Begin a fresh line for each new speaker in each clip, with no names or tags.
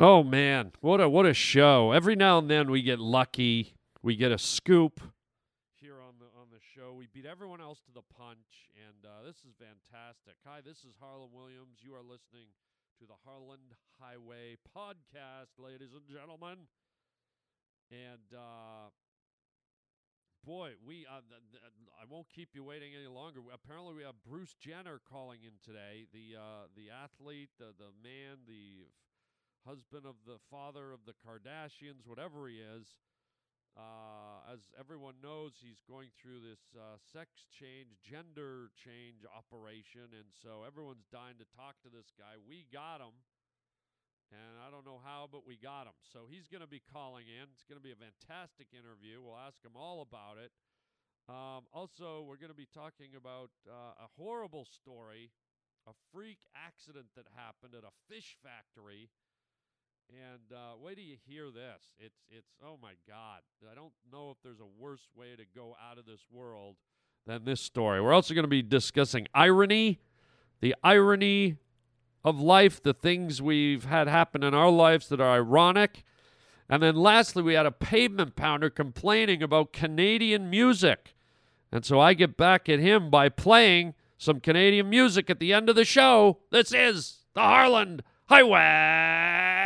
Oh man, what a what a show! Every now and then we get lucky, we get a scoop here on the on the show. We beat everyone else to the punch, and uh, this is fantastic. Hi, this is Harland Williams. You are listening to the Harland Highway podcast, ladies and gentlemen. And uh, boy, we uh, th- th- I won't keep you waiting any longer. Apparently, we have Bruce Jenner calling in today. The uh, the athlete, the the man, the husband of the father of the Kardashians, whatever he is. Uh, as everyone knows, he's going through this uh, sex change, gender change operation, and so everyone's dying to talk to this guy. We got him, and I don't know how, but we got him. So he's going to be calling in. It's going to be a fantastic interview. We'll ask him all about it. Um, also, we're going to be talking about uh, a horrible story, a freak accident that happened at a fish factory and uh, wait till you hear this. It's it's oh my God. I don't know if there's a worse way to go out of this world than this story. We're also going to be discussing irony, the irony of life, the things we've had happen in our lives that are ironic. And then lastly, we had a pavement pounder complaining about Canadian music. And so I get back at him by playing some Canadian music at the end of the show. This is the Harland Highway.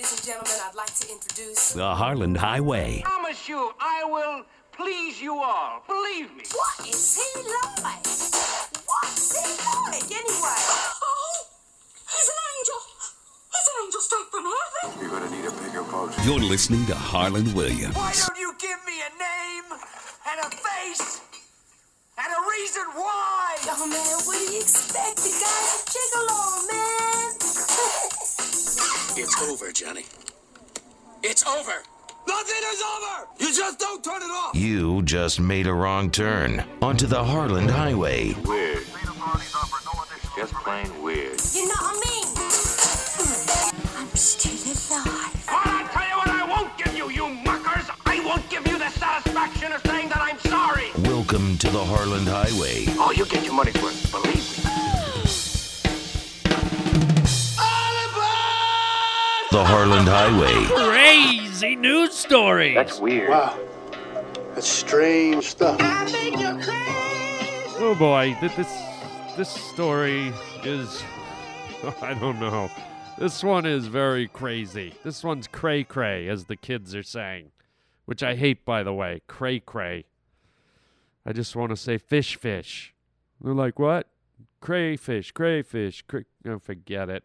Ladies and gentlemen, I'd like to introduce.
The Harland Highway.
I promise you, I will please you all. Believe me.
What is he like? What's he like, anyway?
Oh, he's an angel. He's an angel straight from heaven.
You're gonna need a bigger boat.
You're listening to Harland Williams.
Why don't you give me a name and a face and a reason why?
Oh, man, what do you expect? The guy's a gigolo, man.
It's over, Johnny. It's over. Nothing is over. You just don't turn it off.
You just made a wrong turn onto the Harland Highway.
Weird. Just plain weird.
you know what I mean? I'm still alive.
Well, I'll tell you what I won't give you, you muckers. I won't give you the satisfaction of saying that I'm sorry.
Welcome to the Harland Highway.
Oh, you get your money's worth. Believe me.
The Harland Highway.
Crazy news story.
That's weird.
Wow. That's strange stuff.
Oh boy, th- this this story is I don't know. This one is very crazy. This one's cray cray, as the kids are saying, which I hate, by the way. Cray cray. I just want to say fish fish. They're like, what? Crayfish, crayfish. Cray- oh, forget it.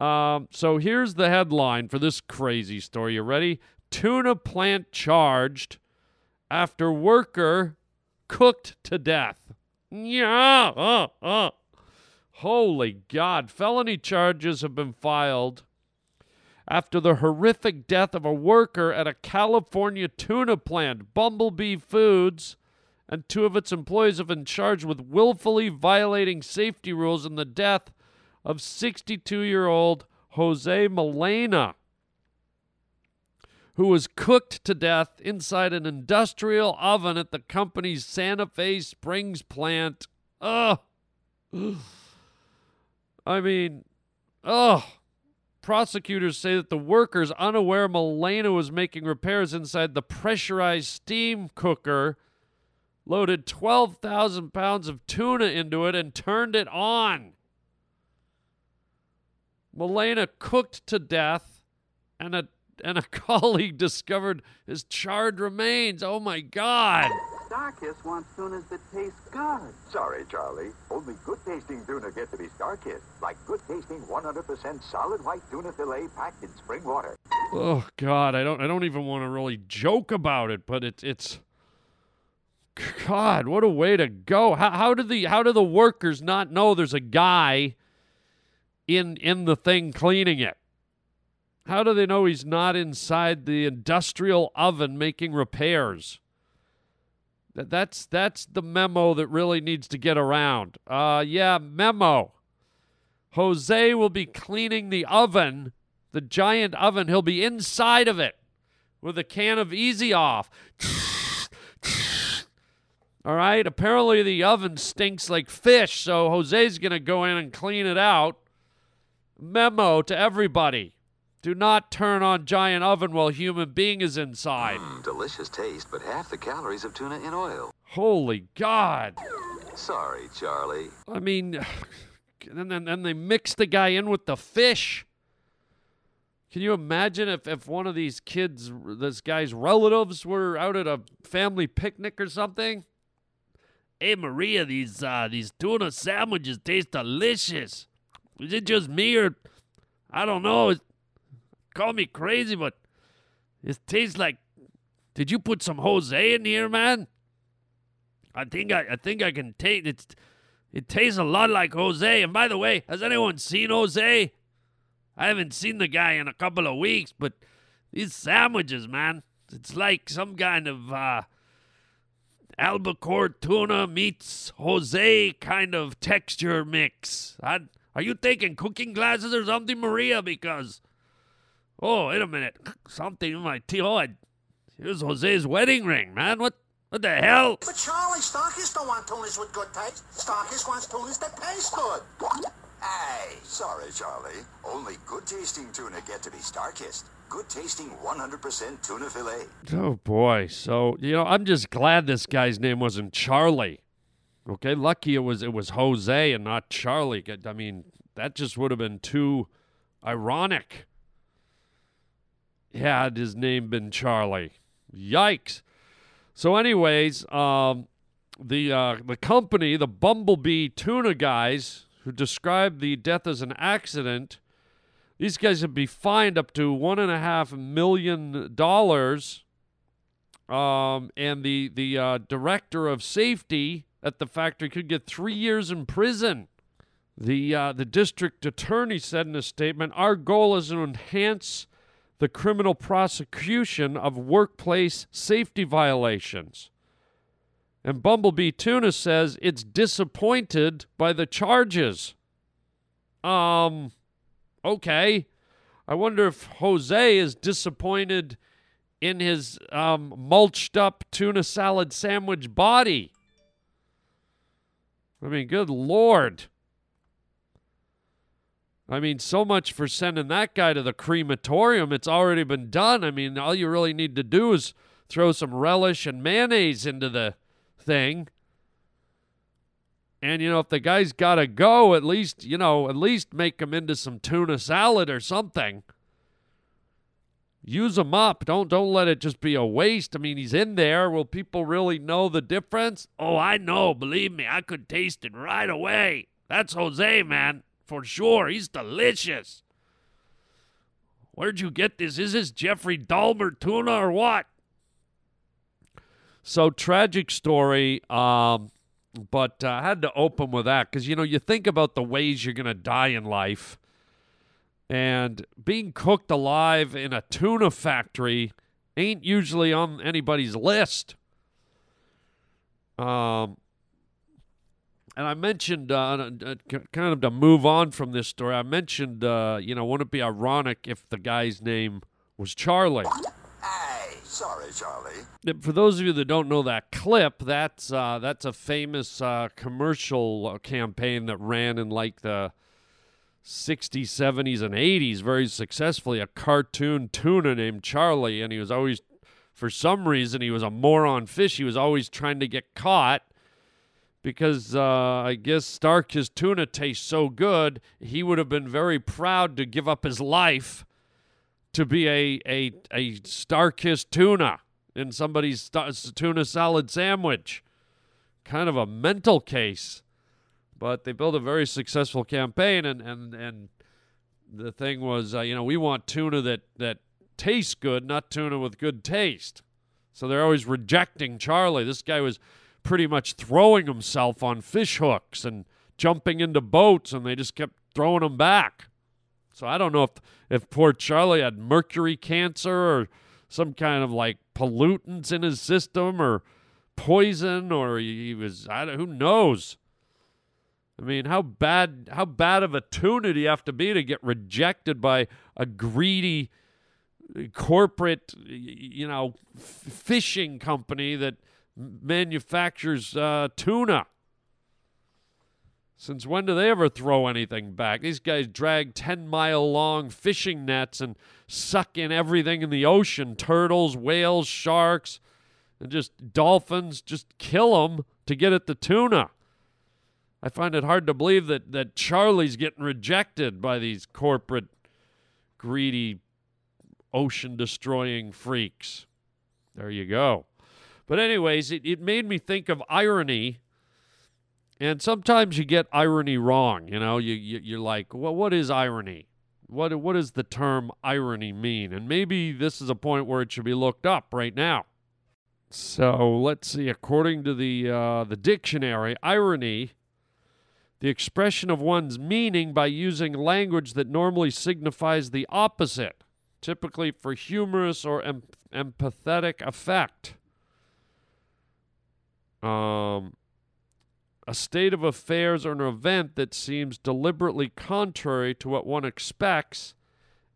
Um, so here's the headline for this crazy story. You ready? Tuna plant charged after worker cooked to death. Yeah. Uh, uh. Holy God. Felony charges have been filed after the horrific death of a worker at a California tuna plant. Bumblebee Foods and two of its employees have been charged with willfully violating safety rules in the death of 62 year old Jose Molina who was cooked to death inside an industrial oven at the company's Santa Fe Springs plant. Ugh. I mean, ugh. Prosecutors say that the workers, unaware Molina was making repairs inside the pressurized steam cooker, loaded 12,000 pounds of tuna into it and turned it on. Molina cooked to death, and a and a colleague discovered his charred remains. Oh my God!
Starkist wants tunas that taste good.
Sorry, Charlie. Only good tasting tuna get to be Starkist. Like good tasting 100% solid white tuna fillet packed in spring water.
Oh God, I don't I don't even want to really joke about it, but it's it's God, what a way to go. How how did the how do the workers not know there's a guy in in the thing cleaning it? How do they know he's not inside the industrial oven making repairs? That that's that's the memo that really needs to get around. Uh yeah, memo. Jose will be cleaning the oven, the giant oven. He'll be inside of it with a can of Easy Off. All right. Apparently, the oven stinks like fish, so Jose's going to go in and clean it out. Memo to everybody Do not turn on giant oven while human being is inside.
Mm, delicious taste, but half the calories of tuna in oil.
Holy God.
Sorry, Charlie.
I mean, and then and they mix the guy in with the fish. Can you imagine if, if one of these kids, this guy's relatives, were out at a family picnic or something? Hey Maria, these uh, these tuna sandwiches taste delicious. Is it just me or I don't know? It, call me crazy, but it tastes like. Did you put some Jose in here, man? I think I, I think I can taste it. It tastes a lot like Jose. And by the way, has anyone seen Jose? I haven't seen the guy in a couple of weeks, but these sandwiches, man, it's like some kind of uh, albacore tuna meets Jose kind of texture mix. I, are you taking cooking classes or something, Maria? Because, oh, wait a minute, something in my teeth. Oh, I, here's Jose's wedding ring, man. What? What the hell?
But Charlie, Starkist don't want tunas with good taste. Starkist wants tunas that taste good.
Hey, sorry, Charlie. Only good tasting tuna get to be Starkist. Good tasting 100% tuna fillet.
Oh boy. So, you know, I'm just glad this guy's name wasn't Charlie. Okay, lucky it was it was Jose and not Charlie. I mean, that just would have been too ironic. Had his name been Charlie. Yikes. So, anyways, um, the uh, the company, the Bumblebee Tuna guys, who described the death as an accident, these guys would be fined up to one and a half million dollars. Um, and the the uh, director of safety at the factory could get three years in prison. The uh, the district attorney said in a statement, "Our goal is to enhance the criminal prosecution of workplace safety violations." And Bumblebee Tuna says it's disappointed by the charges. Um, okay. I wonder if Jose is disappointed in his um, mulched up tuna salad sandwich body. I mean, good Lord. I mean, so much for sending that guy to the crematorium. It's already been done. I mean, all you really need to do is throw some relish and mayonnaise into the thing. And you know, if the guy's got to go, at least you know, at least make him into some tuna salad or something. Use him up. Don't don't let it just be a waste. I mean, he's in there. Will people really know the difference? Oh, I know. Believe me, I could taste it right away. That's Jose, man, for sure. He's delicious. Where'd you get this? Is this Jeffrey Dahmer tuna or what? So tragic story. Um, but uh, I had to open with that because you know you think about the ways you're to die in life, and being cooked alive in a tuna factory ain't usually on anybody's list. Um, and I mentioned uh, kind of to move on from this story. I mentioned uh, you know wouldn't it be ironic if the guy's name was Charlie?
Hey, sorry, Charlie.
For those of you that don't know that clip, that's uh, that's a famous uh, commercial uh, campaign that ran in like the 60s, 70s, and 80s very successfully. A cartoon tuna named Charlie, and he was always, for some reason, he was a moron fish. He was always trying to get caught because uh, I guess Starkist tuna tastes so good, he would have been very proud to give up his life to be a a a Starkist tuna in somebody's tuna salad sandwich. Kind of a mental case, but they built a very successful campaign, and and and the thing was, uh, you know, we want tuna that that tastes good, not tuna with good taste. So they're always rejecting Charlie. This guy was pretty much throwing himself on fish hooks and jumping into boats, and they just kept throwing him back. So I don't know if if poor Charlie had mercury cancer or some kind of like pollutants in his system or poison or he, was I don't, who knows. I mean, how bad how bad of a tuna do you have to be to get rejected by a greedy corporate you know fishing company that manufactures uh, tuna? Since when do they ever throw anything back? These guys drag 10 mile long fishing nets and suck in everything in the ocean turtles, whales, sharks, and just dolphins, just kill them to get at the tuna. I find it hard to believe that, that Charlie's getting rejected by these corporate, greedy, ocean destroying freaks. There you go. But, anyways, it, it made me think of irony and sometimes you get irony wrong. You know, you, you you're like, well, what is irony? What what does the term irony mean? And maybe this is a point where it should be looked up right now. So let's see. According to the uh, the dictionary, irony, the expression of one's meaning by using language that normally signifies the opposite, typically for humorous or em- empathetic effect. Um, a state of affairs or an event that seems deliberately contrary to what one expects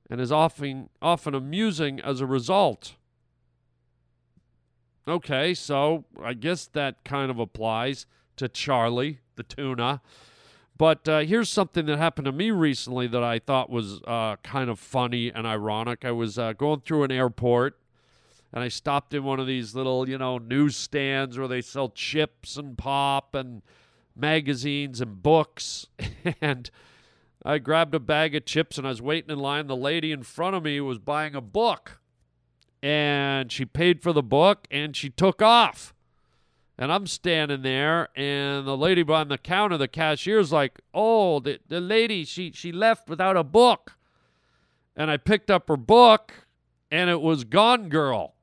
and is often often amusing as a result. Okay, so I guess that kind of applies to Charlie the tuna. But uh, here's something that happened to me recently that I thought was uh, kind of funny and ironic. I was uh, going through an airport and I stopped in one of these little, you know, newsstands where they sell chips and pop and magazines and books. and I grabbed a bag of chips and I was waiting in line. The lady in front of me was buying a book. And she paid for the book and she took off. And I'm standing there, and the lady behind the counter, the cashier's like, "Oh, the, the lady, she she left without a book." And I picked up her book, and it was Gone Girl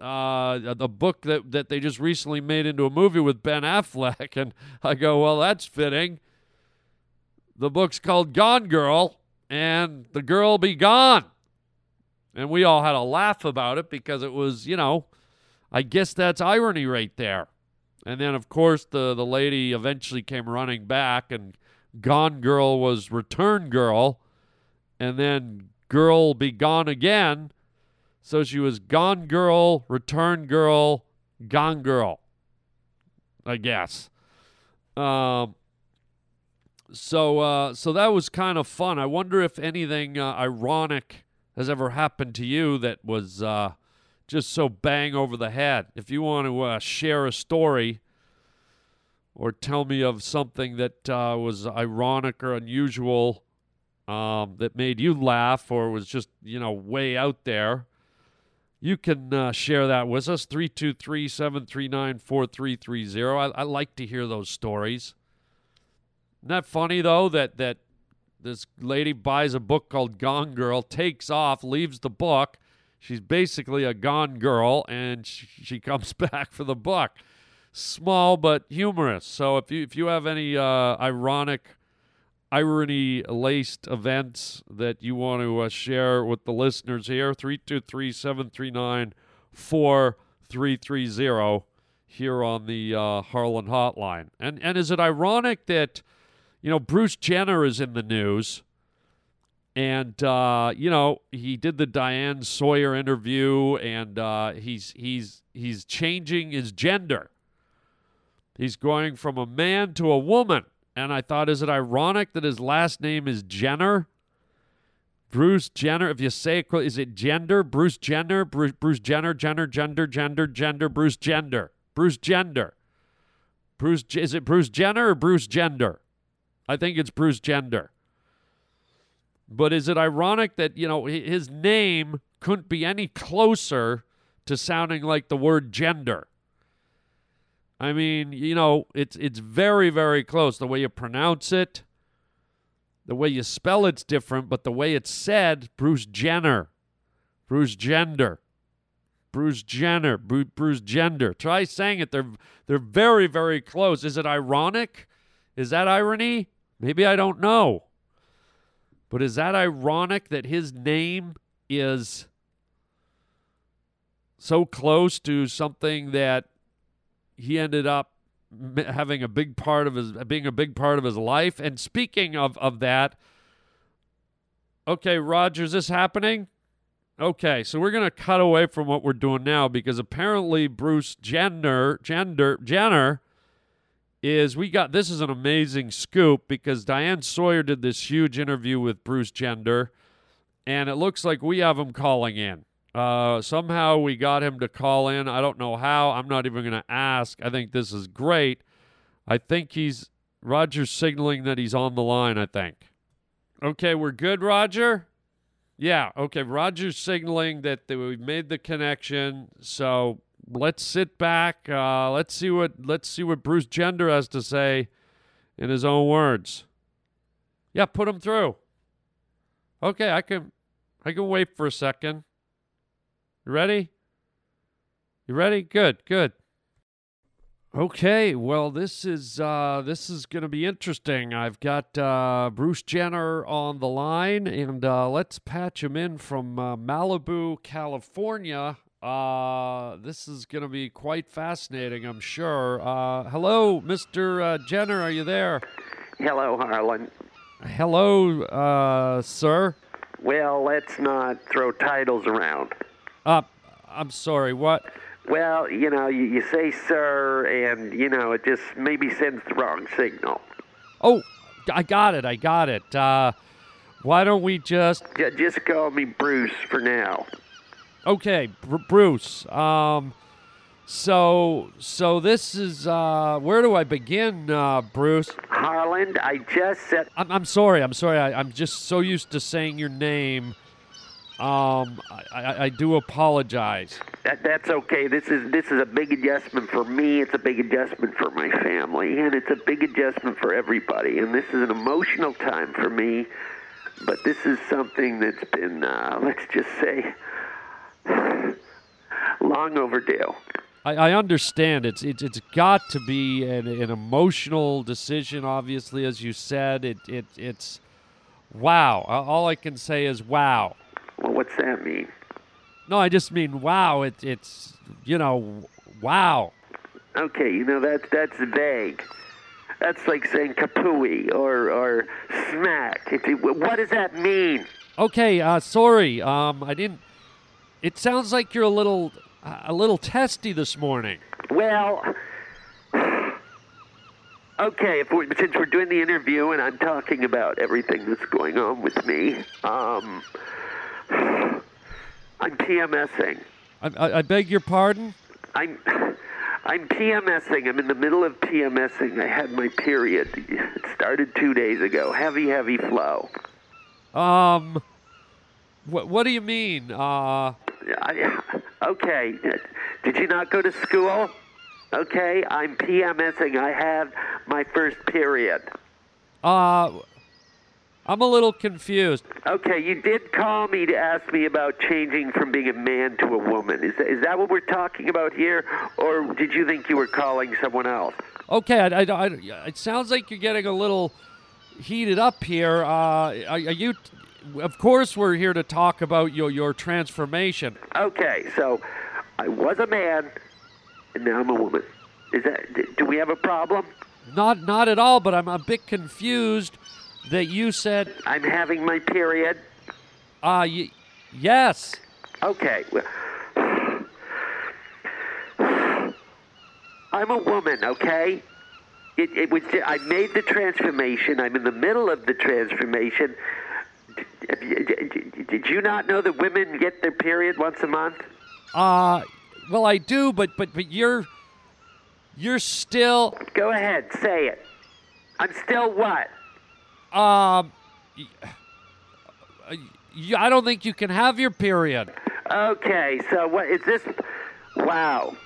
uh, the book that, that they just recently made into a movie with Ben Affleck. And I go, well, that's fitting. The book's called Gone Girl, and the girl be gone. And we all had a laugh about it because it was, you know, I guess that's irony right there. And then, of course, the, the lady eventually came running back, and Gone Girl was Return Girl. And then Girl Be Gone Again so she was Gone Girl, Return Girl, Gone Girl, I guess. Um, so uh, so that was kind of fun. I wonder if anything uh, ironic has ever happened to you that was uh, just so bang over the head. If you want to uh, share a story or tell me of something that uh, was ironic or unusual um, that made you laugh or was just you know way out there you can uh, share that with us 323 739 4330. I like to hear those stories. Isn't that funny, though, that, that this lady buys a book called Gone Girl, takes off, leaves the book. She's basically a gone girl, and she, she comes back for the buck. Small but humorous. So if you if you have any uh, ironic irony laced events that you want to uh, share with the listeners here 323 739 4330 here on the uh, Harland Hotline. And, and is it ironic that, you know, Bruce Jenner is in the news? And uh, you know he did the Diane Sawyer interview, and uh, he's he's he's changing his gender. He's going from a man to a woman and I thought, is it ironic that his last name is Jenner? Bruce Jenner, if you say it, is it gender? Bruce Jenner? Bruce, Bruce Jenner, Jenner, gender, gender, gender, Bruce Gender. Bruce Gender. Bruce, is it Bruce Jenner or Bruce Gender? I think it's Bruce Gender. But is it ironic that, you know, his name couldn't be any closer to sounding like the word gender? I mean, you know, it's it's very very close. The way you pronounce it, the way you spell it's different, but the way it's said, Bruce Jenner, Bruce Gender, Bruce Jenner, Bruce, Bruce Gender. Try saying it. They're they're very very close. Is it ironic? Is that irony? Maybe I don't know. But is that ironic that his name is so close to something that he ended up having a big part of his being a big part of his life. And speaking of of that, okay, Roger, is this happening? Okay, so we're gonna cut away from what we're doing now because apparently Bruce Jenner, Jenner, Jenner is we got this is an amazing scoop because Diane Sawyer did this huge interview with Bruce Gender, and it looks like we have him calling in. Uh, somehow we got him to call in. I don't know how. I'm not even going to ask. I think this is great. I think he's Roger's signaling that he's on the line. I think. Okay, we're good, Roger. Yeah. Okay, Roger's signaling that, that we've made the connection. So let's sit back. Uh, let's see what let's see what Bruce Gender has to say in his own words. Yeah, put him through. Okay, I can I can wait for a second. You ready? You ready? Good, good. Okay, well this is uh this is going to be interesting. I've got uh Bruce Jenner on the line and uh let's patch him in from uh, Malibu, California. Uh this is going to be quite fascinating, I'm sure. Uh hello, Mr. Uh, Jenner, are you there?
Hello, Harland.
Hello, uh sir.
Well, let's not throw titles around.
Uh I'm sorry. What?
Well, you know, you, you say sir, and, you know, it just maybe sends the wrong signal.
Oh, I got it. I got it. Uh, why don't we just.
J- just call me Bruce for now.
Okay, Br- Bruce. Um, so, so this is. Uh, where do I begin, uh, Bruce?
Harland, I just said.
I'm, I'm sorry. I'm sorry. I, I'm just so used to saying your name. Um, I, I, I do apologize.
That, that's okay. This is this is a big adjustment for me. It's a big adjustment for my family, and it's a big adjustment for everybody. And this is an emotional time for me. But this is something that's been, uh, let's just say, long overdue.
I, I understand. It's it's it's got to be an, an emotional decision. Obviously, as you said, it it it's wow. All I can say is wow.
Well, what's that mean?
No, I just mean wow. It it's you know wow.
Okay, you know that's that's vague. That's like saying kapooey or or smack. It, what does that mean?
Okay, uh, sorry. Um, I didn't. It sounds like you're a little a little testy this morning.
Well, okay. If we're, since we're doing the interview and I'm talking about everything that's going on with me, um, I'm PMSing.
I, I, I beg your pardon.
I'm. I'm PMSing. I'm in the middle of PMSing. I had my period. It started two days ago. Heavy, heavy flow.
Um, what what do you mean? Uh,
I, okay. Did you not go to school? Okay, I'm PMSing. I have my first period.
Uh, I'm a little confused.
Okay, you did call me to ask me about changing from being a man to a woman. Is that, is that what we're talking about here, or did you think you were calling someone else?
Okay, I, I, I, it sounds like you're getting a little heated up here. Uh, are, are you? Of course, we're here to talk about your your transformation.
Okay, so I was a man, and now I'm a woman. Is that? Do we have a problem?
Not not at all. But I'm a bit confused that you said
I'm having my period.
Uh, y- yes.
Okay. Well, I'm a woman, okay? It, it was. I made the transformation. I'm in the middle of the transformation. Did, you not know that women get their period once a month?
Uh, well, I do, but but but you're you're still.
Go ahead, say it. I'm still what?
Um, I don't think you can have your period.
Okay, so what is this? Wow.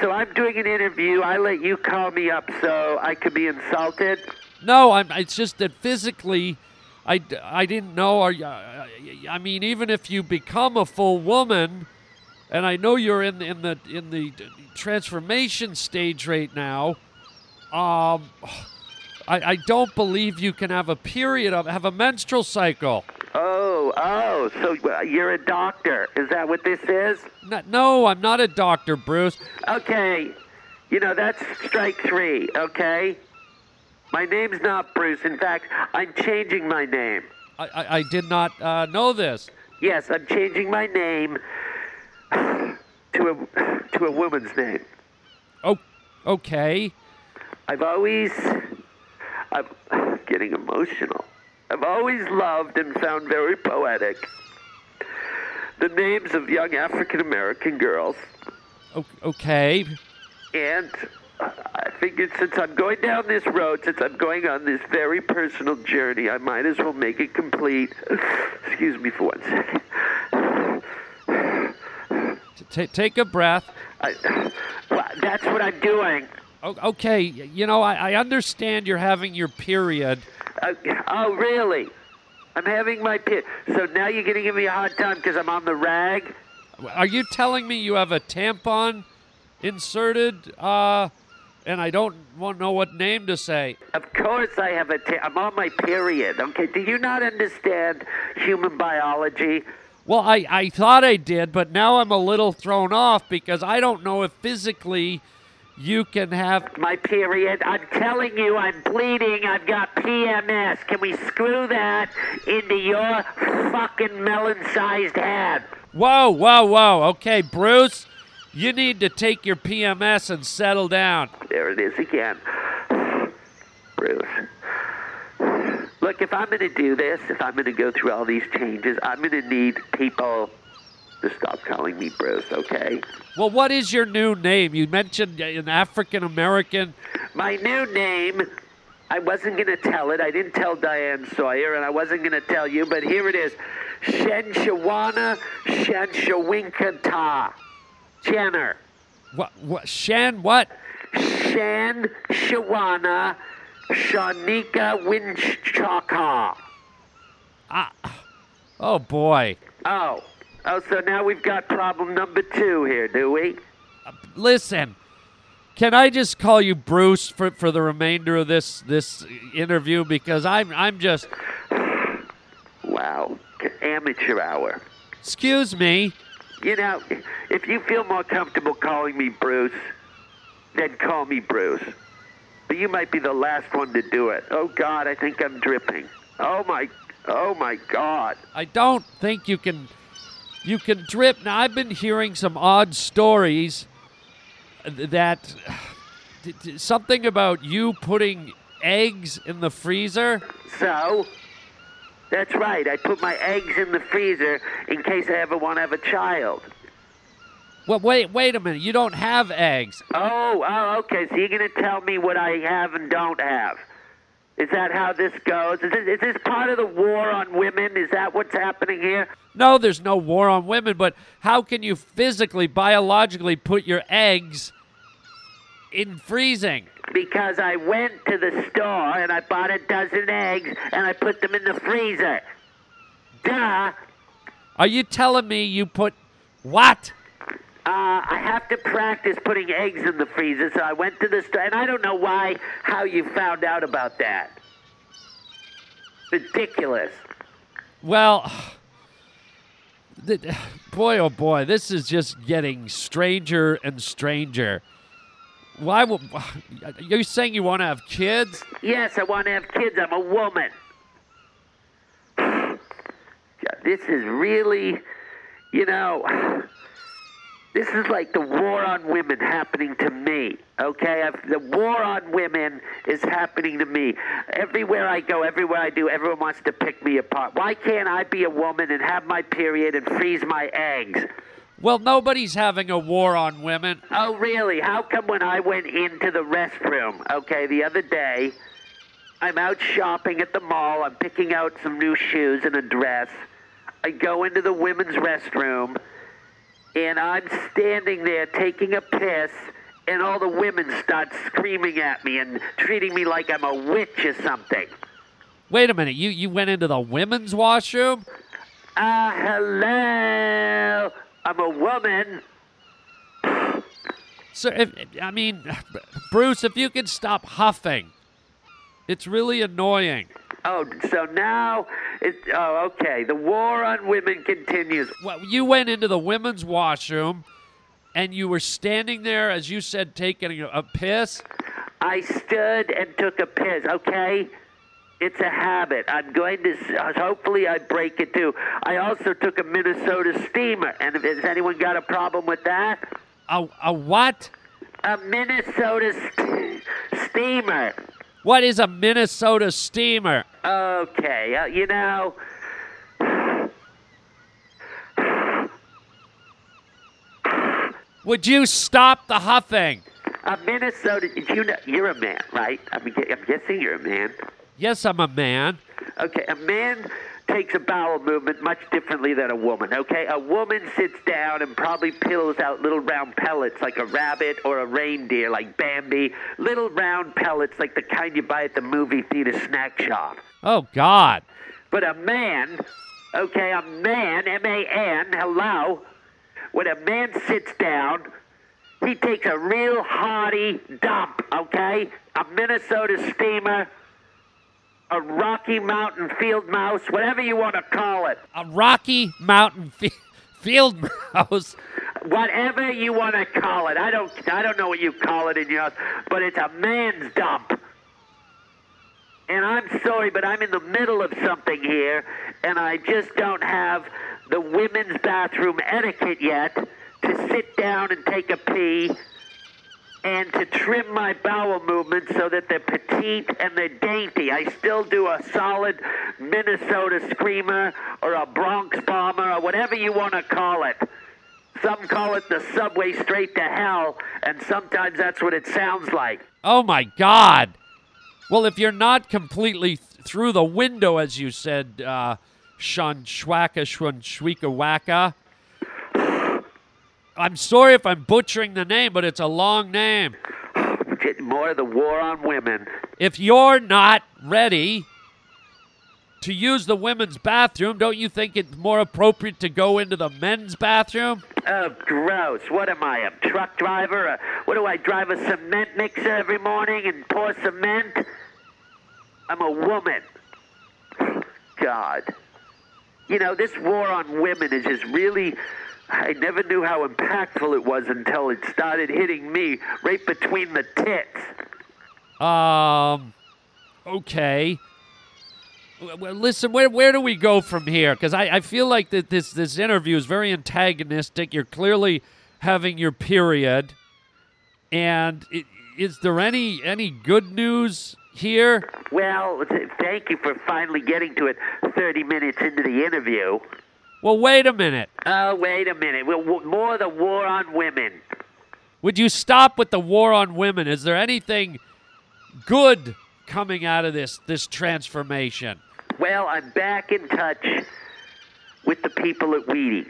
So I'm doing an interview. I let you call me up so I could be insulted.
No, I'm. It's just that physically, I, I didn't know. Are I mean, even if you become a full woman, and I know you're in in the in the transformation stage right now. Um, I, I don't believe you can have a period of have a menstrual cycle.
Oh, oh, so you're a doctor. Is that what this is?
No, no, I'm not a doctor, Bruce.
Okay. You know, that's strike three, okay? My name's not Bruce. In fact, I'm changing my name.
I, I, I did not uh, know this.
Yes, I'm changing my name to a to a woman's name.
Oh, okay.
I've always, I'm getting emotional. I've always loved and found very poetic the names of young African American girls.
Okay.
And I figured since I'm going down this road, since I'm going on this very personal journey, I might as well make it complete. Excuse me for one second.
T- take a breath.
I, well, that's what I'm doing.
O- okay, you know, I, I understand you're having your period.
Uh, oh, really? I'm having my period. So now you're going to give me a hard time because I'm on the rag?
Are you telling me you have a tampon inserted? Uh, and I don't want to know what name to say.
Of course I have a. Ta- I'm on my period. Okay. Do you not understand human biology?
Well, I, I thought I did, but now I'm a little thrown off because I don't know if physically you can have
my period. I'm telling you, I'm bleeding. I've got PMS. Can we screw that into your fucking melon-sized head?
Whoa, whoa, whoa. Okay, Bruce, you need to take your PMS and settle down.
There it is again. Bruce. Look, if I'm going to do this, if I'm going to go through all these changes, I'm going to need people to stop calling me Bruce, okay?
Well, what is your new name? You mentioned an African American.
My new name, I wasn't going to tell it. I didn't tell Diane Sawyer, and I wasn't going to tell you, but here it is Shenshawana Shenshawinka Jenner.
What? What? Shan? What?
Shan Shawana Shanika Winchaka.
Ah. Oh boy.
Oh. Oh, so now we've got problem number two here, do we?
Listen, can I just call you Bruce for, for the remainder of this this interview because I'm I'm just
Wow. Amateur hour.
Excuse me.
You know, if you feel more comfortable calling me Bruce, then call me Bruce. But you might be the last one to do it. Oh God, I think I'm dripping. Oh my, oh my God.
I don't think you can you can drip. Now I've been hearing some odd stories that something about you putting eggs in the freezer.
So, that's right. I put my eggs in the freezer in case I ever want to have a child.
Well, wait, wait a minute. You don't have eggs.
Oh, oh, okay. So you're going to tell me what I have and don't have. Is that how this goes? Is this, is this part of the war on women? Is that what's happening here?
No, there's no war on women, but how can you physically, biologically put your eggs in freezing?
Because I went to the store and I bought a dozen eggs and I put them in the freezer. Duh.
Are you telling me you put what?
Uh, I have to practice putting eggs in the freezer, so I went to the store, and I don't know why, how you found out about that. Ridiculous.
Well, th- boy, oh boy, this is just getting stranger and stranger. Why would you're saying you want to have kids?
Yes, I want to have kids. I'm a woman. This is really, you know, this is like the war on women happening to me. Okay, I've, the war on women is happening to me. Everywhere I go, everywhere I do, everyone wants to pick me apart. Why can't I be a woman and have my period and freeze my eggs?
Well, nobody's having a war on women.
Oh, really? How come when I went into the restroom, okay, the other day, I'm out shopping at the mall, I'm picking out some new shoes and a dress. I go into the women's restroom, and I'm standing there taking a piss, and all the women start screaming at me and treating me like I'm a witch or something.
Wait a minute, you you went into the women's washroom?
Ah, uh, hello. I'm a woman.
Sir, if, I mean, Bruce, if you could stop huffing, it's really annoying.
Oh, so now it's oh okay. The war on women continues.
Well, you went into the women's washroom, and you were standing there, as you said, taking a, a piss.
I stood and took a piss. Okay. It's a habit. I'm going to. Hopefully, I break it too. I also took a Minnesota steamer. And has anyone got a problem with that?
A, a what?
A Minnesota st- steamer.
What is a Minnesota steamer?
Okay, uh, you know.
Would you stop the huffing?
A Minnesota. You know, you're a man, right? I'm, I'm guessing you're a man.
Yes, I'm a man.
Okay, a man takes a bowel movement much differently than a woman, okay? A woman sits down and probably pillows out little round pellets like a rabbit or a reindeer like Bambi, little round pellets like the kind you buy at the movie theater snack shop.
Oh, God.
But a man, okay, a man, M A N, hello, when a man sits down, he takes a real hearty dump, okay? A Minnesota steamer, a Rocky Mountain field mouse, whatever you want to call it.
A Rocky Mountain fi- field mouse.
Whatever you want to call it. I don't I don't know what you call it in yours, but it's a man's dump. And I'm sorry, but I'm in the middle of something here, and I just don't have the women's bathroom etiquette yet to sit down and take a pee and to trim my bowel movements so that they're petite and they're dainty. I still do a solid Minnesota screamer or a Bronx bomber or whatever you want to call it. Some call it the subway straight to hell, and sometimes that's what it sounds like.
Oh, my God. Well, if you're not completely th- through the window, as you said, uh, Shunshwaka Shunshwika Waka, I'm sorry if I'm butchering the name, but it's a long name.
More of the war on women.
If you're not ready to use the women's bathroom, don't you think it's more appropriate to go into the men's bathroom?
Oh, gross. What am I, a truck driver? Uh, what do I drive a cement mixer every morning and pour cement? I'm a woman. God. You know, this war on women is just really. I never knew how impactful it was until it started hitting me right between the tits.
Um, okay. Well, listen, where where do we go from here? Because I, I feel like that this this interview is very antagonistic. You're clearly having your period, and i is there any any good news here?
Well, th- thank you for finally getting to it 30 minutes into the interview.
Well, wait a minute.
Oh, wait a minute. Well, w- more the war on women.
Would you stop with the war on women? Is there anything good coming out of this this transformation?
Well, I'm back in touch with the people at Wheaties.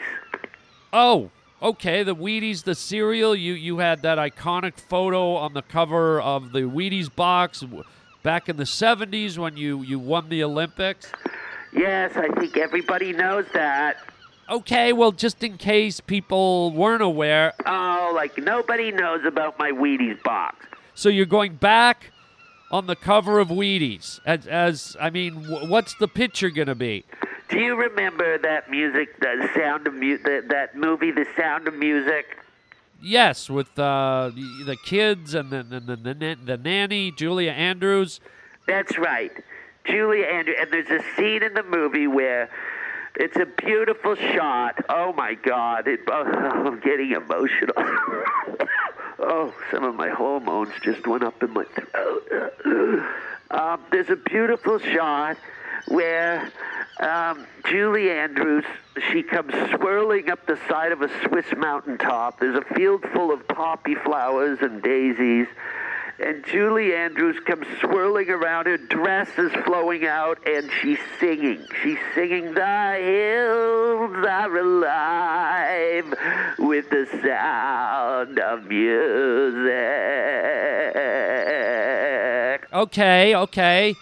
Oh, okay. The Wheaties, the cereal. You you had that iconic photo on the cover of the Wheaties box back in the '70s when you you won the Olympics.
Yes, I think everybody knows that.
Okay, well, just in case people weren't aware,
Oh, like nobody knows about my Wheaties box.
so you're going back on the cover of Wheaties. As, as I mean, wh- what's the picture gonna be?
Do you remember that music, the sound of mu- that that movie, The Sound of Music?
Yes, with uh, the, the kids and the the, the, the, the nanny, Julia Andrews.
That's right. Julia Andrews. And there's a scene in the movie where it's a beautiful shot. Oh my God. It, oh, I'm getting emotional. oh, some of my hormones just went up in my throat. um, there's a beautiful shot where um, Julie Andrews, she comes swirling up the side of a Swiss mountaintop. There's a field full of poppy flowers and daisies. And Julie Andrews comes swirling around. Her dress is flowing out, and she's singing. She's singing, The hills are alive with the sound of music.
Okay, okay.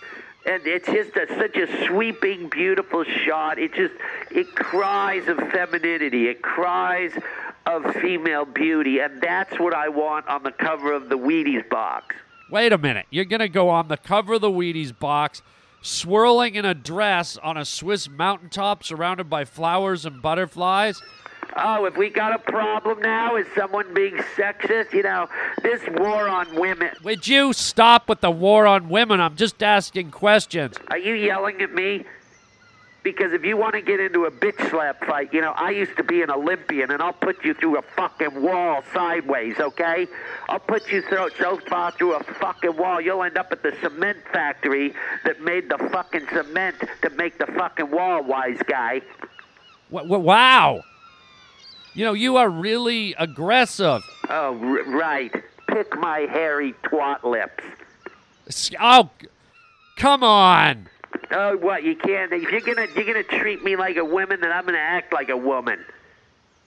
And it's just a, such a sweeping, beautiful shot. It just, it cries of femininity. It cries of female beauty. And that's what I want on the cover of the Wheaties box.
Wait a minute. You're gonna go on the cover of the Wheaties box, swirling in a dress on a Swiss mountaintop, surrounded by flowers and butterflies.
Oh, have we got a problem now? Is someone being sexist? You know, this war on women.
Would you stop with the war on women? I'm just asking questions.
Are you yelling at me? Because if you want to get into a bitch slap fight, you know, I used to be an Olympian, and I'll put you through a fucking wall sideways, okay? I'll put you through, so far through a fucking wall, you'll end up at the cement factory that made the fucking cement to make the fucking wall, wise guy.
Wow. You know, you are really aggressive.
Oh, r- right. Pick my hairy twat lips.
Oh, come on.
Oh, what? You can't. If you're gonna you're gonna treat me like a woman, then I'm gonna act like a woman.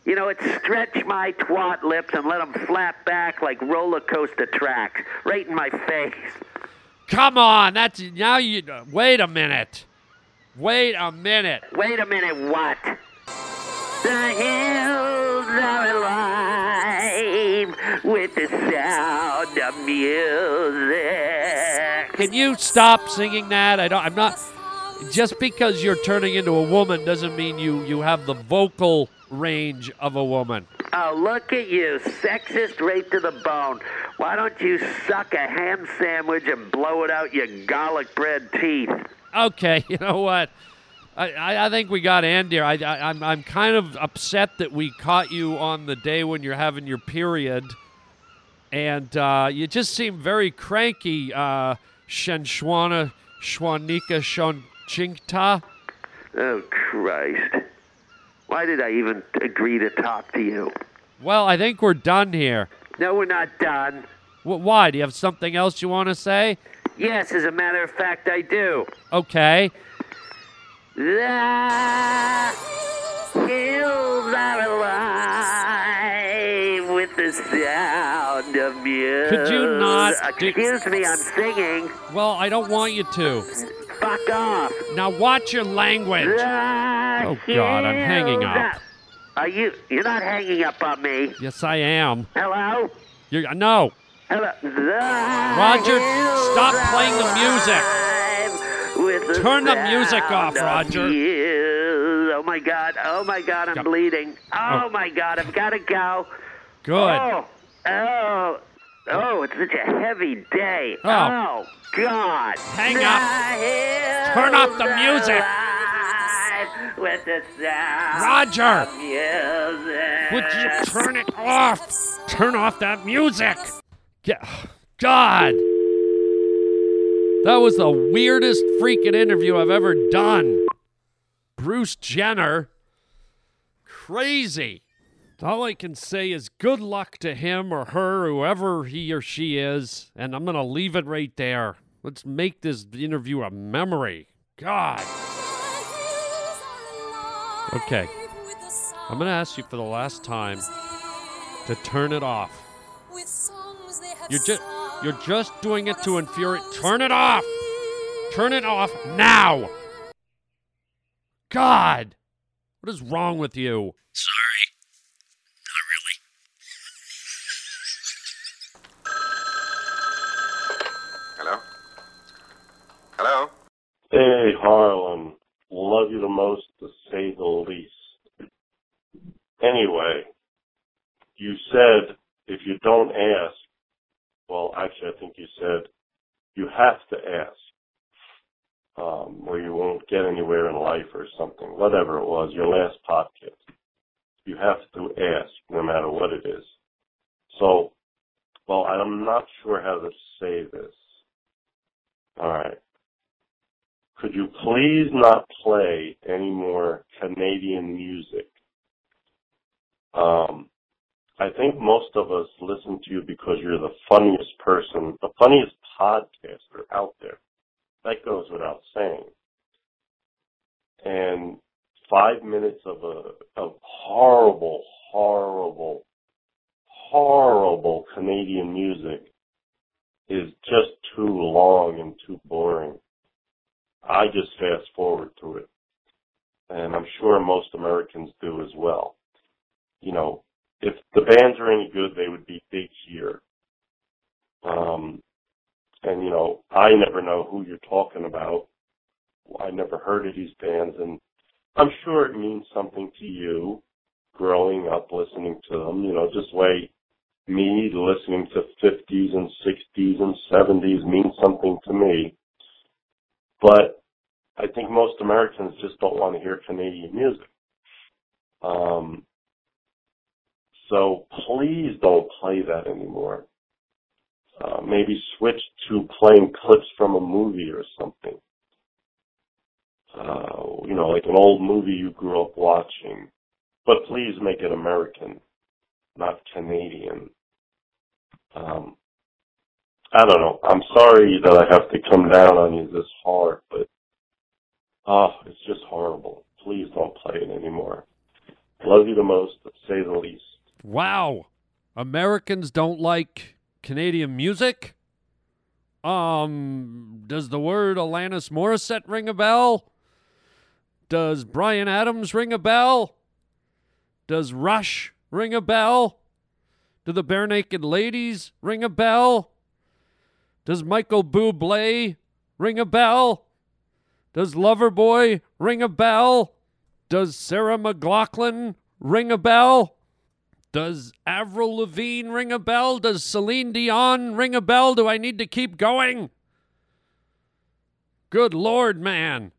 You know, it's stretch my twat lips and let them flap back like roller coaster tracks, right in my face.
Come on. That's now you. Wait a minute. Wait a minute.
Wait a minute, what? The hills are alive with the sound of music.
Can you stop singing that? I don't. I'm not. Just because you're turning into a woman doesn't mean you you have the vocal range of a woman.
Oh, look at you, sexist right to the bone. Why don't you suck a ham sandwich and blow it out your garlic bread teeth?
Okay, you know what? I, I, I think we got to end here. I, I, I'm, I'm kind of upset that we caught you on the day when you're having your period, and uh, you just seem very cranky, uh, Shenshwana Shwanika Shonchingta.
Oh, Christ. Why did I even agree to talk to you?
Well, I think we're done here.
No, we're not done.
Wh- why? Do you have something else you want to say?
Yes, as a matter of fact, I do.
Okay.
The hills are alive sound of music.
Could you not uh, do-
Excuse me, I'm singing.
Well, I don't want you to.
Fuck off.
Now watch your language.
Oh
God, I'm hanging up.
Are you? You're not hanging up on me.
Yes, I am.
Hello.
You're no.
Hello.
Roger, stop playing the music.
With
Turn the music off,
of
Roger.
Oh my God. Oh my God. I'm
Go-
bleeding. Oh,
Oh.
my God. I've got to go.
Good.
Oh. Oh. Oh, it's such a heavy day.
Oh.
Oh, God.
Hang up. Turn off the music.
With the sound
Roger.
music.
Would you turn it off? Turn off that music. Get, God. That was the weirdest freaking interview I've ever done. Bruce Jenner. Crazy. All I can say is good luck to him or her, whoever he or she is, and I'm going to leave it right there. Let's make this interview a memory. God. Okay. I'm going to ask you for the last time to turn it off. You're just you're just doing it to infuriate. Turn it off. Turn it off now. God. What is wrong with you?
Sorry.
Hello? Hello?
Harland. Love you the most, to say the least. Anyway, you said if you don't ask, well, actually, I think you said you have to ask, um, or you won't get anywhere in life or something. Whatever it was, your last podcast. You have to ask, no matter what it is. So, well, I'm not sure how to say this. All right. Could you please not play any more Canadian music? Um, I think most of us listen to you because you're the funniest person, the funniest podcaster out there. That goes without saying. And five minutes of a of horrible, horrible, horrible Canadian music is just too long and too boring. I just fast forward through it. And I'm sure most Americans do as well. You know, if the bands are any good, they would be big here. Um, and you know, I never know who you're talking about. I never heard of these bands, and I'm sure it means something to you growing up listening to them. You know, just way me listening to 50s and 60s and 70s means something to me. But I think most Americans just don't want to hear Canadian music. Um, so please don't play that anymore. Uh, maybe switch to playing clips from a movie or something. Uh, you know, like an old movie you grew up watching. But please make it American, not Canadian. Um, I don't know. I'm sorry that I have to come down on you this hard, but oh, it's just horrible. Please don't play it anymore. Love you the most, say the least.
Wow. Americans don't like Canadian music? Um, does the word Alanis Morissette ring a bell? Does Bryan Adams ring a bell? Does Rush ring a bell? Do the Barenaked Ladies ring a bell? Does Michael Bublé ring a bell? Does Loverboy ring a bell? Does Sarah McLachlan ring a bell? Does Avril Lavigne ring a bell? Does Celine Dion ring a bell? Do I need to keep going? Good Lord, man.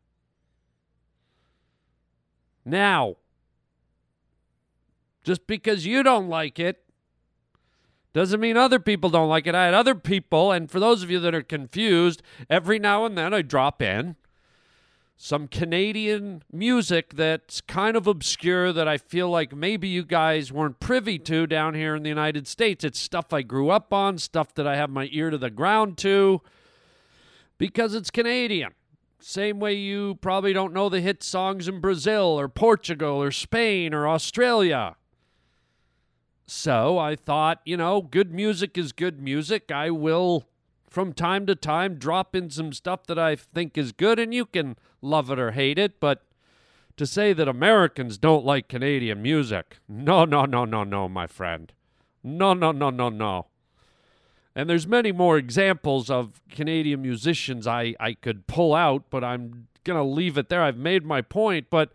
Now, just because you don't like it doesn't mean other people don't like it. I had other people, and for those of you that are confused, every now and then I drop in some Canadian music that's kind of obscure that I feel like maybe you guys weren't privy to down here in the United States. It's stuff I grew up on, stuff that I have my ear to the ground to, because it's Canadian. Same way you probably don't know the hit songs in Brazil or Portugal or Spain or Australia. So I thought, you know, good music is good music. I will, from time to time, drop in some stuff that I think is good, and you can love it or hate it. But to say that Americans don't like Canadian music, no, no, no, no, no, my friend. No, no, no, no, no. And there's many more examples of Canadian musicians I, I could pull out, but I'm going to leave it there. I've made my point, but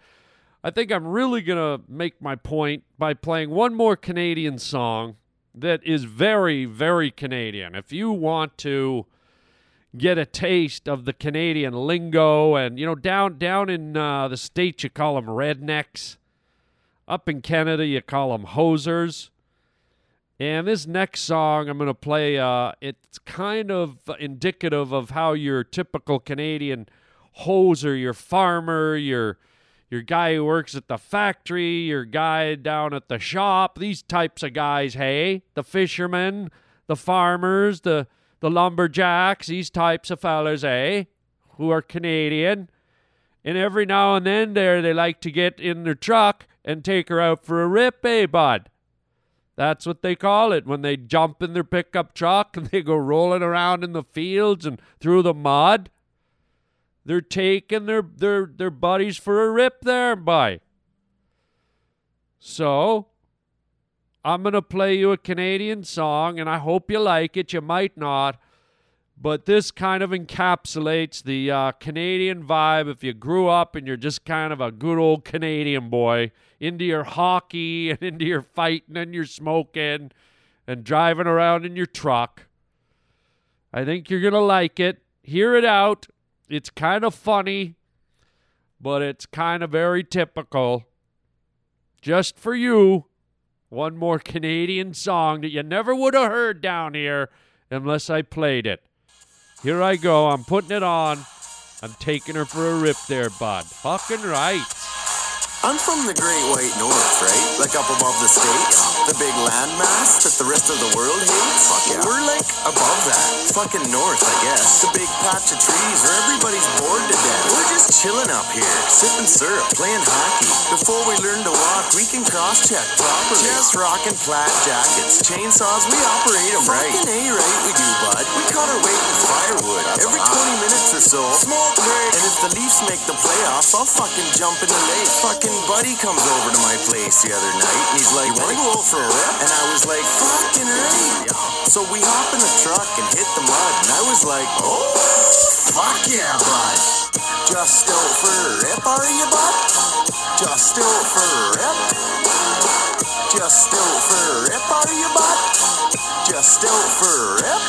I think I'm really going to make my point by playing one more Canadian song that is very, very Canadian. If you want to get a taste of the Canadian lingo, and you know, down down in uh, the states you call them rednecks, up in Canada you call them hosers. And this next song I'm going to play, uh, it's kind of indicative of how your typical Canadian hoser, your farmer, your your guy who works at the factory, your guy down at the shop, these types of guys, hey, the fishermen, the farmers, the the lumberjacks, these types of fellas, eh, who are Canadian. And every now and then there they like to get in their truck and take her out for a rip, eh, bud? That's what they call it when they jump in their pickup truck and they go rolling around in the fields and through the mud. They're taking their their their buddies for a rip there, by. So, I'm to play you a Canadian song and I hope you like it. You might not. But this kind of encapsulates the uh, Canadian vibe if you grew up and you're just kind of a good old Canadian boy, into your hockey and into your fighting and your smoking and driving around in your truck. I think you're going to like it. Hear it out. It's kind of funny, but it's kind of very typical. Just for you, one more Canadian song that you never would have heard down here unless I played it. Here I go. I'm putting it on. I'm taking her for a rip there, bud. Fucking right.
I'm from the Great White North, right? Like up above the states. The big landmass that the rest of the world hates. Fuck yeah. We're like above that. Fucking north, I guess. The big patch of trees where everybody's bored to death. We're just chilling up here, sipping syrup, playing hockey. Before we learn to walk, we can cross-check properly. Just rocking plaid jackets, chainsaws, we operate them right. Fucking A right we do, bud. We cut our weight in firewood. Every 20 minutes or so. small break. And if the Leafs make the playoffs, I'll fucking jump in the lake. Fucking buddy comes over to my place the other night and he's like, You wanna go out for a rip? And I was like, Fucking right. So we hop in the truck and hit the mud and I was like, Oh, fuck yeah, bud. Just out for a rip, are you, bud? Just out for a rip. Just out for a rip, are you, bud? Just out for a rip.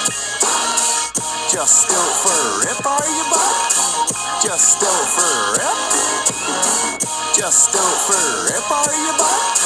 Just out for a rip, are you, bud? Just out for a rip. Just out for a rip, are you, bud?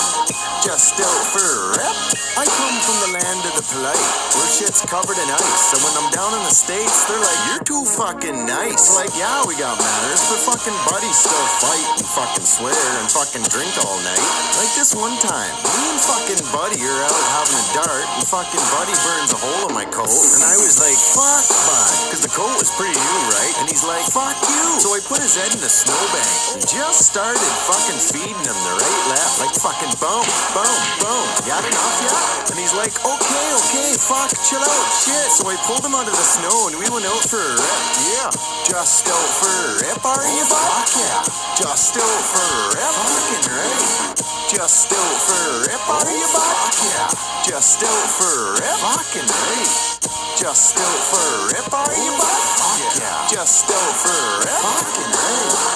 Just out for a rip. I come from the land of the polite, where shit's covered in ice. So when I'm down in the States, they're like, you're too fucking nice. Like, yeah, we got manners, but fucking buddies still fight and fucking swear and fucking drink all night. Like this one time, me and fucking buddy are out having a dart, and fucking buddy burns a hole in my coat, and I was like, fuck bud, because the coat was pretty new, right? And he's like, fuck you. So I put his head in the snowbank and just started fucking feeding him the right left, like fucking boom, boom, boom. Got enough yet? And he's like, okay, okay, fuck, chill out, shit. So I pulled him out of the snow and we went out for a rip. Yeah, just out for a rip, are you? Fuck yeah, just out for a rip. Fucking right. Just out for a rip, are you? Fuck yeah, just out for a rip. Fucking right. Just out for a rip, are you? Fuck yeah, just out for a rip. Fucking right.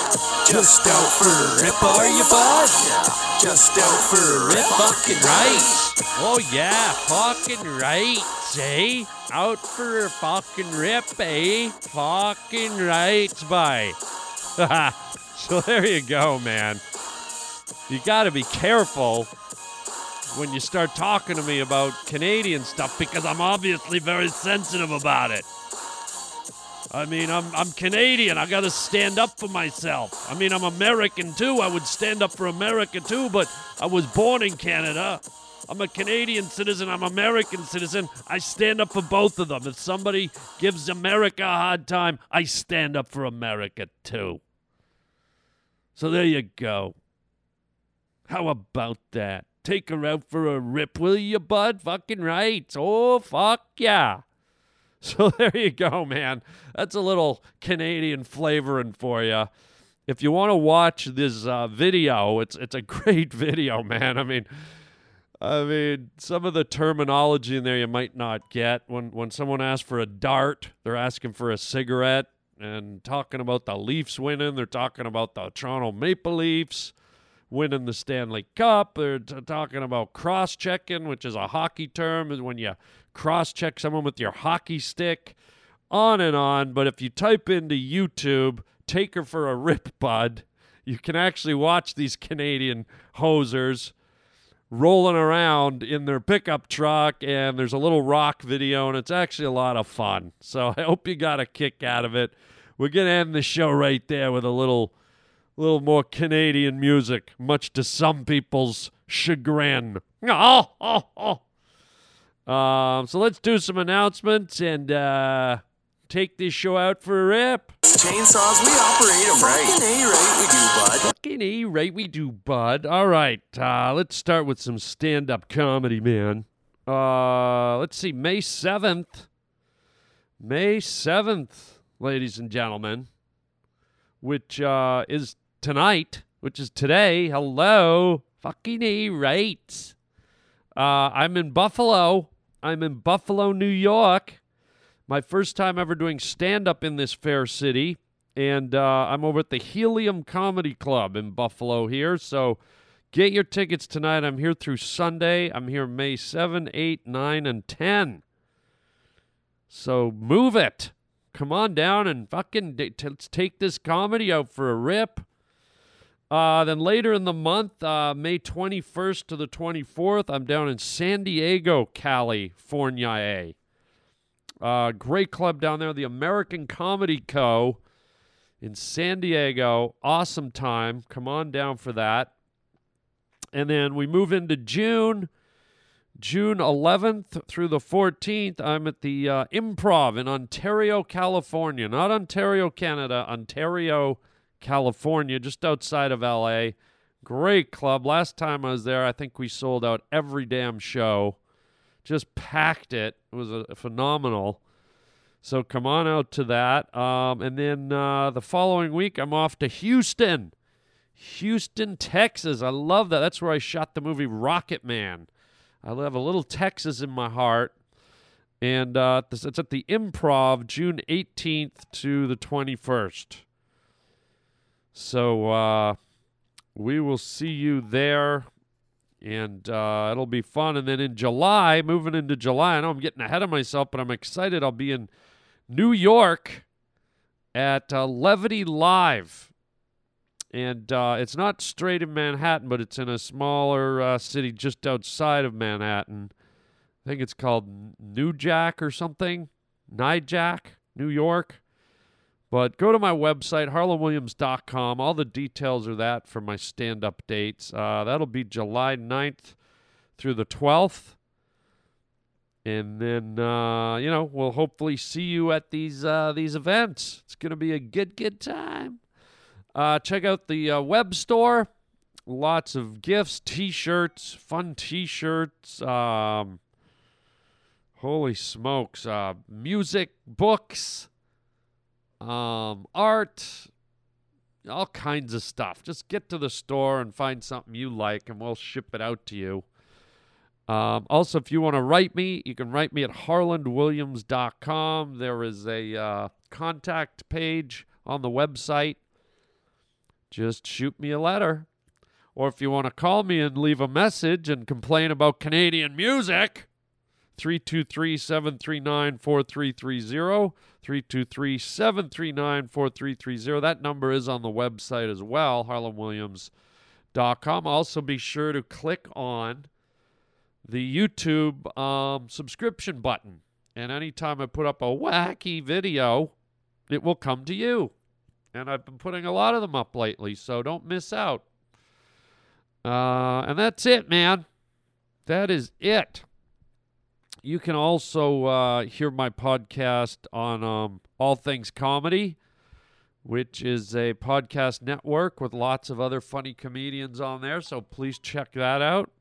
Just out for a rip, are you, bud? Yeah, just out for a rip.
Fucking right. Oh yeah, fucking right, eh? Out for a fucking rip, eh? Fucking right, bye. so there you go, man. You gotta be careful when you start talking to me about Canadian stuff because I'm obviously very sensitive about it. I mean, I'm, I'm Canadian. I got to stand up for myself. I mean, I'm American too. I would stand up for America too, but I was born in Canada. I'm a Canadian citizen. I'm American citizen. I stand up for both of them. If somebody gives America a hard time, I stand up for America too. So there you go. How about that? Take her out for a rip, will you, bud? Fucking right. Oh, fuck yeah. So there you go, man. That's a little Canadian flavoring for you. If you want to watch this uh, video, it's it's a great video, man. I mean, I mean, some of the terminology in there you might not get. When when someone asks for a dart, they're asking for a cigarette, and talking about the Leafs winning, they're talking about the Toronto Maple Leafs winning the Stanley Cup. They're t- talking about cross checking, which is a hockey term, is when you cross check someone with your hockey stick, on and on. But if you type into YouTube, take her for a rip bud, you can actually watch these Canadian hosers rolling around in their pickup truck and there's a little rock video and it's actually a lot of fun. So I hope you got a kick out of it. We're going to end the show right there with a little little more Canadian music, much to some people's chagrin. Oh, oh, oh. Um, so let's do some announcements and uh, take this show out for a rip.
Chainsaws, we operate them right. Fucking A right we do, bud.
Fucking A right we do, bud. All right, uh, let's start with some stand-up comedy, man. Uh, let's see, May 7th. May 7th, ladies and gentlemen, which uh, is tonight, which is today. Hello, fucking A right. Uh, I'm in Buffalo. I'm in Buffalo, New York. My first time ever doing stand up in this fair city. And uh, I'm over at the Helium Comedy Club in Buffalo here. So get your tickets tonight. I'm here through Sunday. I'm here May 7, 8, 9, and 10. So move it. Come on down and fucking t- let's take this comedy out for a rip. Uh, then later in the month, uh, May 21st to the 24th, I'm down in San Diego, California. Uh, great club down there, the American Comedy Co. in San Diego. Awesome time. Come on down for that. And then we move into June. June 11th through the 14th, I'm at the uh, Improv in Ontario, California. Not Ontario, Canada, Ontario, California, just outside of LA. Great club. Last time I was there, I think we sold out every damn show. Just packed it. It was a, phenomenal. So come on out to that. Um, and then uh, the following week, I'm off to Houston. Houston, Texas. I love that. That's where I shot the movie Rocket Man. I have a little Texas in my heart. And uh, it's at the Improv, June 18th to the 21st. So uh, we will see you there, and uh, it'll be fun. And then in July, moving into July, I know I'm getting ahead of myself, but I'm excited. I'll be in New York at uh, Levity Live. And uh, it's not straight in Manhattan, but it's in a smaller uh, city just outside of Manhattan. I think it's called New Jack or something. Nyack, New York. But go to my website, harlandwilliams.com. All the details are that for my stand up dates. Uh, that'll be July 9th through the 12th. And then, uh, you know, we'll hopefully see you at these uh, these events. It's going to be a good, good time. Uh, check out the uh, web store. Lots of gifts, T-shirts, fun T-shirts. Um, holy smokes! Uh, music, books, um, art, all kinds of stuff. Just get to the store and find something you like, and we'll ship it out to you. Um, also, if you want to write me, you can write me at harlandwilliams.com. There is a uh, contact page on the website. Just shoot me a letter. Or if you want to call me and leave a message and complain about Canadian music, 323 739 4330. 323 739 4330. That number is on the website as well, harlandwilliams.com. Also, be sure to click on the YouTube um, subscription button. And anytime I put up a wacky video, it will come to you. And I've been putting a lot of them up lately, so don't miss out. Uh, and that's it, man. That is it. You can also uh, hear my podcast on um, All Things Comedy, which is a podcast network with lots of other funny comedians on there. So please check that out.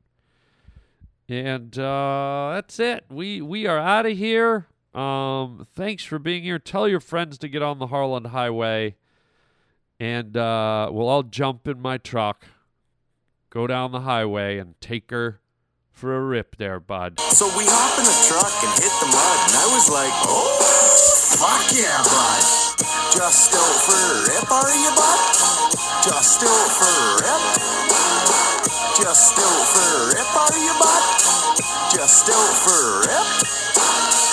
And uh, that's it. We we are out of here. Um, thanks for being here. Tell your friends to get on the Harland Highway, and uh, we'll all jump in my truck, go down the highway, and take her for a rip there, bud.
So we hop in the truck and hit the mud, and I was like, oh, fuck yeah, bud. Just out for a rip, are you, bud? Just out for a rip? Just out for a rip, are you, bud? Just out for a rip?